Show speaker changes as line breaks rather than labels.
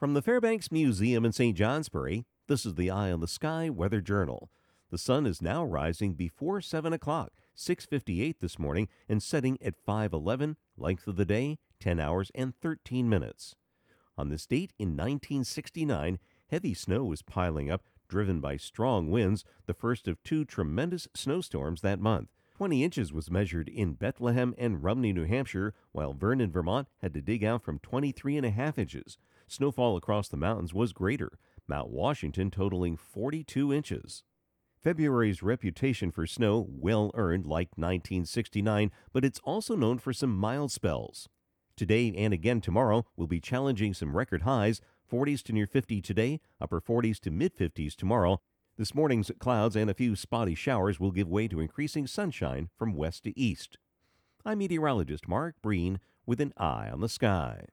From the Fairbanks Museum in St. Johnsbury, this is the Eye on the Sky Weather Journal. The sun is now rising before 7 o'clock, 6.58 this morning, and setting at 5.11, length of the day, 10 hours and 13 minutes. On this date in 1969, heavy snow was piling up, driven by strong winds, the first of two tremendous snowstorms that month. 20 inches was measured in Bethlehem and Rumney, New Hampshire, while Vernon, Vermont had to dig out from 23 and a half inches. Snowfall across the mountains was greater, Mount Washington totaling 42 inches. February's reputation for snow well earned like 1969, but it's also known for some mild spells. Today and again tomorrow we'll be challenging some record highs 40s to near 50 today, upper 40s to mid 50s tomorrow. This morning's clouds and a few spotty showers will give way to increasing sunshine from west to east. I'm meteorologist Mark Breen with an eye on the sky.